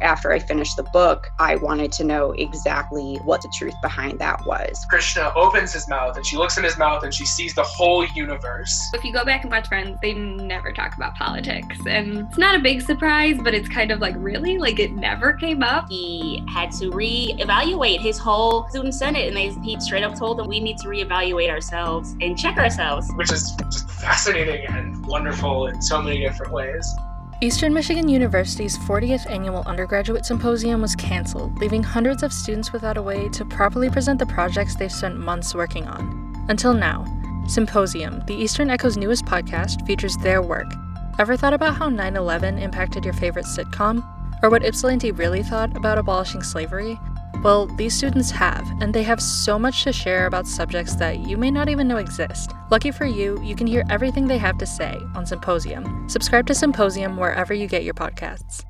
after I finished the book, I wanted to know exactly what the truth behind that was. Krishna opens his mouth and she looks in his mouth and she sees the whole universe. If you go back and watch Friends, they never talk about politics. And it's not a big surprise, but it's kind of like, really? Like it never came up? He had to re-evaluate his whole student senate and they, he straight up told them we need to re-evaluate ourselves and check ourselves. Which is just fascinating and wonderful in so many different ways. Eastern Michigan University's 40th annual undergraduate symposium was canceled, leaving hundreds of students without a way to properly present the projects they've spent months working on. Until now, Symposium, the Eastern Echo's newest podcast, features their work. Ever thought about how 9 11 impacted your favorite sitcom? Or what Ypsilanti really thought about abolishing slavery? Well, these students have, and they have so much to share about subjects that you may not even know exist. Lucky for you, you can hear everything they have to say on Symposium. Subscribe to Symposium wherever you get your podcasts.